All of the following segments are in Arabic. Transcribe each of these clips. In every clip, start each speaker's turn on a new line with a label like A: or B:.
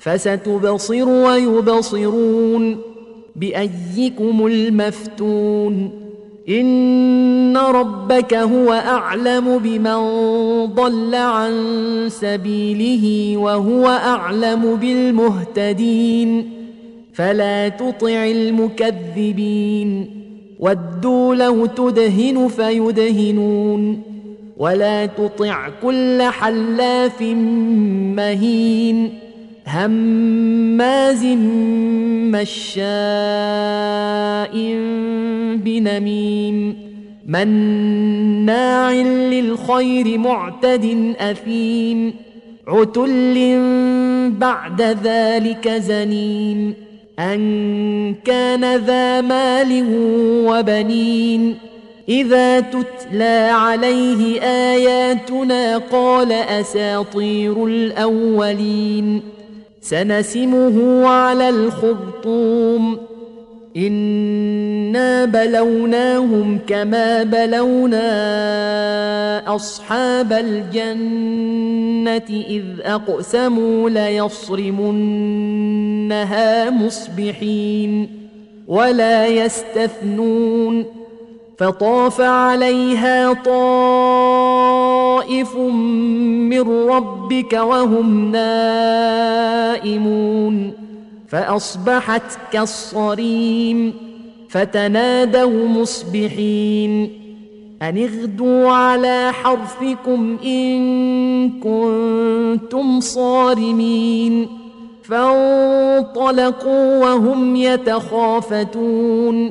A: فستبصر ويبصرون بأيكم المفتون إن ربك هو أعلم بمن ضل عن سبيله وهو أعلم بالمهتدين فلا تطع المكذبين ودوا لو تدهن فيدهنون ولا تطع كل حلاف مهين هماز مشاء بنميم مناع للخير معتد أثيم عتل بعد ذلك زنيم أن كان ذا مال وبنين إذا تتلى عليه آياتنا قال أساطير الأولين سنسمه على الخرطوم. انا بلوناهم كما بلونا اصحاب الجنه اذ اقسموا ليصرمنها مصبحين ولا يستثنون فطاف عليها طائف من ربك وهم نائمون. فأصبحت كالصريم فتنادوا مصبحين. أن اغدوا على حرثكم إن كنتم صارمين. فانطلقوا وهم يتخافتون.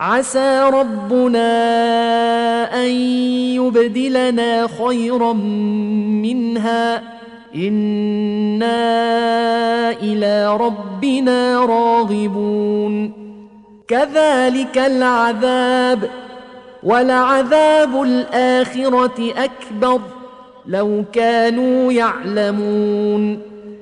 A: عسى ربنا أن يبدلنا خيرا منها. إنا إلى ربنا راغبون. كذلك العذاب ولعذاب الآخرة أكبر. لو كانوا يعلمون.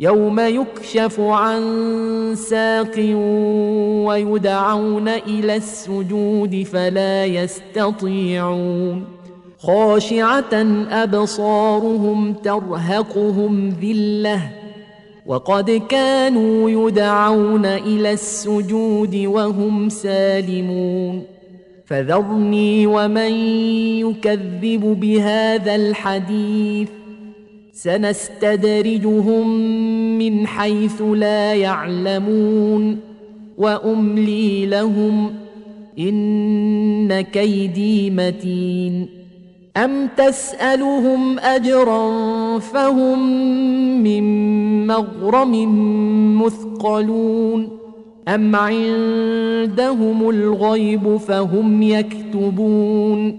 A: يوم يكشف عن ساق ويدعون إلى السجود فلا يستطيعون. خاشعة أبصارهم ترهقهم ذلة. وقد كانوا يدعون إلى السجود وهم سالمون. فذرني ومن يكذب بهذا الحديث. سنستدرجهم من حيث لا يعلمون وأملي لهم إن كيدي متين أم تسألهم أجرا فهم من مغرم مثقلون أم عندهم الغيب فهم يكتبون